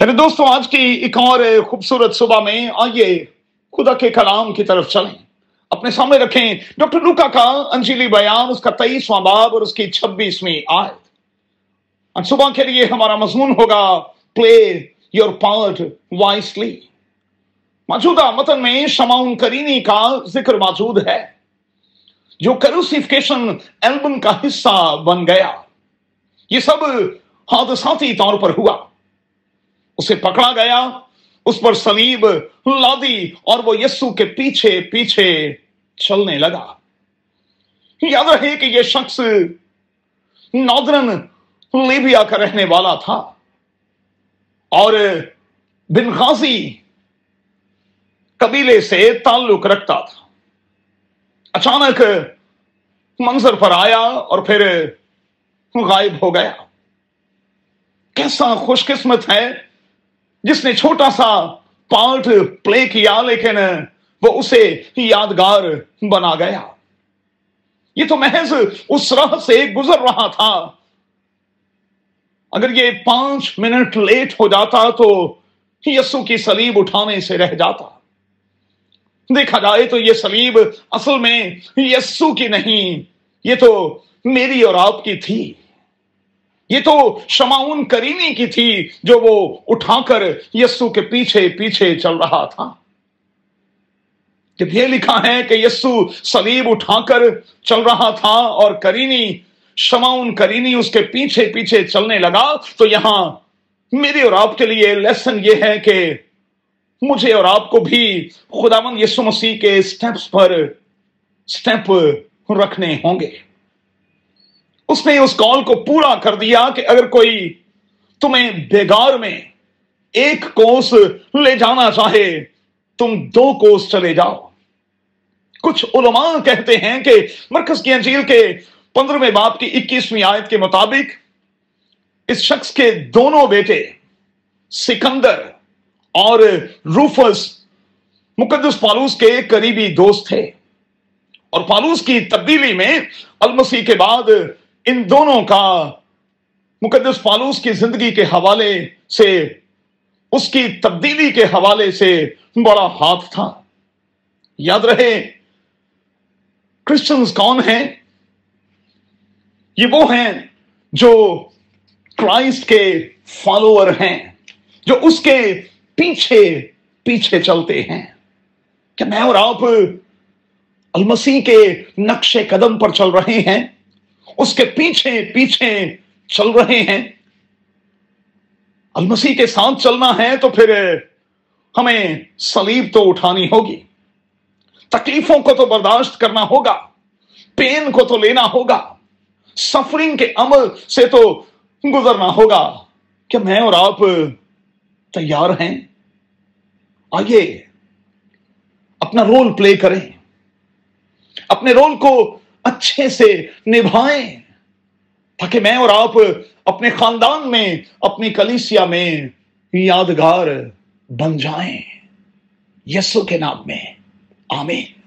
یعنی میرے دوستوں آج کی ایک اور خوبصورت صبح میں آئیے خدا کے کلام کی طرف چلیں۔ اپنے سامنے رکھیں۔ ڈاکٹر لوکا کا انجیلی بیان، اس کا تیئیسواں باب اور اس کی چھبیسویں آیت۔ صبح کے لیے ہمارا مضمون ہوگا پلے یور پارٹ وائسلی موجودہ متن میں شماؤن کرینی کا ذکر موجود ہے، جو کروسیفکیشن ایلبم کا حصہ بن گیا۔ یہ سب حادثاتی طور پر ہوا۔ اسے پکڑا گیا، اس پر سلیب لادی اور وہ یسو کے پیچھے پیچھے چلنے لگا۔ یاد رہے کہ یہ شخص نادرن لیبیا کا رہنے والا تھا اور بن غازی قبیلے سے تعلق رکھتا تھا۔ اچانک منظر پر آیا اور پھر غائب ہو گیا۔ کیسا خوش قسمت ہے جس نے چھوٹا سا پارٹ پلے کیا لیکن وہ اسے یادگار بنا گیا۔ یہ تو محض اس راہ سے گزر رہا تھا۔ اگر یہ پانچ منٹ لیٹ ہو جاتا تو یسو کی سلیب اٹھانے سے رہ جاتا۔ دیکھا جائے تو یہ سلیب اصل میں یسو کی نہیں، یہ تو میری اور آپ کی تھی۔ یہ تو شماؤن کرینی کی تھی جو وہ اٹھا کر یسو کے پیچھے پیچھے چل رہا تھا۔ جب یہ لکھا ہے کہ یسو سلیب اٹھا کر چل رہا تھا اور کرینی شماؤن کرینی اس کے پیچھے پیچھے چلنے لگا۔ تو یہاں میرے اور آپ کے لیے لیسن یہ ہے کہ مجھے اور آپ کو بھی خداون یسو مسیح کے سٹیپس پر سٹیپ رکھنے ہوں گے۔ اس نے اس کال کو پورا کر دیا کہ اگر کوئی تمہیں بیگار میں ایک کوس لے جانا چاہے، تم دو کوس چلے جاؤ۔ کچھ علماء کہتے ہیں کہ مرکز کی انجیل کے پندرہویں باپ کی اکیسویں آیت کے مطابق اس شخص کے دونوں بیٹے سکندر اور روفس مقدس پالوس کے قریبی دوست تھے۔ اور پالوس کی تبدیلی میں المسی کے بعد ان دونوں کا مقدس فالوس کی زندگی کے حوالے سے، اس کی تبدیلی کے حوالے سے بڑا ہاتھ تھا۔ یاد رہے کرسچنز کون ہیں؟ یہ وہ ہیں جو کرائسٹ کے فالوور ہیں، جو اس کے پیچھے پیچھے چلتے ہیں۔ کہ میں اور آپ المسیح کے نقش قدم پر چل رہے ہیں؟ اس کے پیچھے پیچھے چل رہے ہیں۔ المسیح کے ساتھ چلنا ہے تو پھر ہمیں سلیب تو اٹھانی ہوگی۔ تکلیفوں کو تو برداشت کرنا ہوگا۔ پین کو تو لینا ہوگا۔ سفرنگ کے عمل سے تو گزرنا ہوگا۔ کہ میں اور آپ تیار ہیں؟ آئیے، اپنا رول پلے کریں۔ اپنے رول کو اچھے سے نبھائیں، تاکہ میں اور آپ اپنے خاندان میں، اپنی کلیسیا میں یادگار بن جائیں۔ یسو کے نام میں۔ آمین۔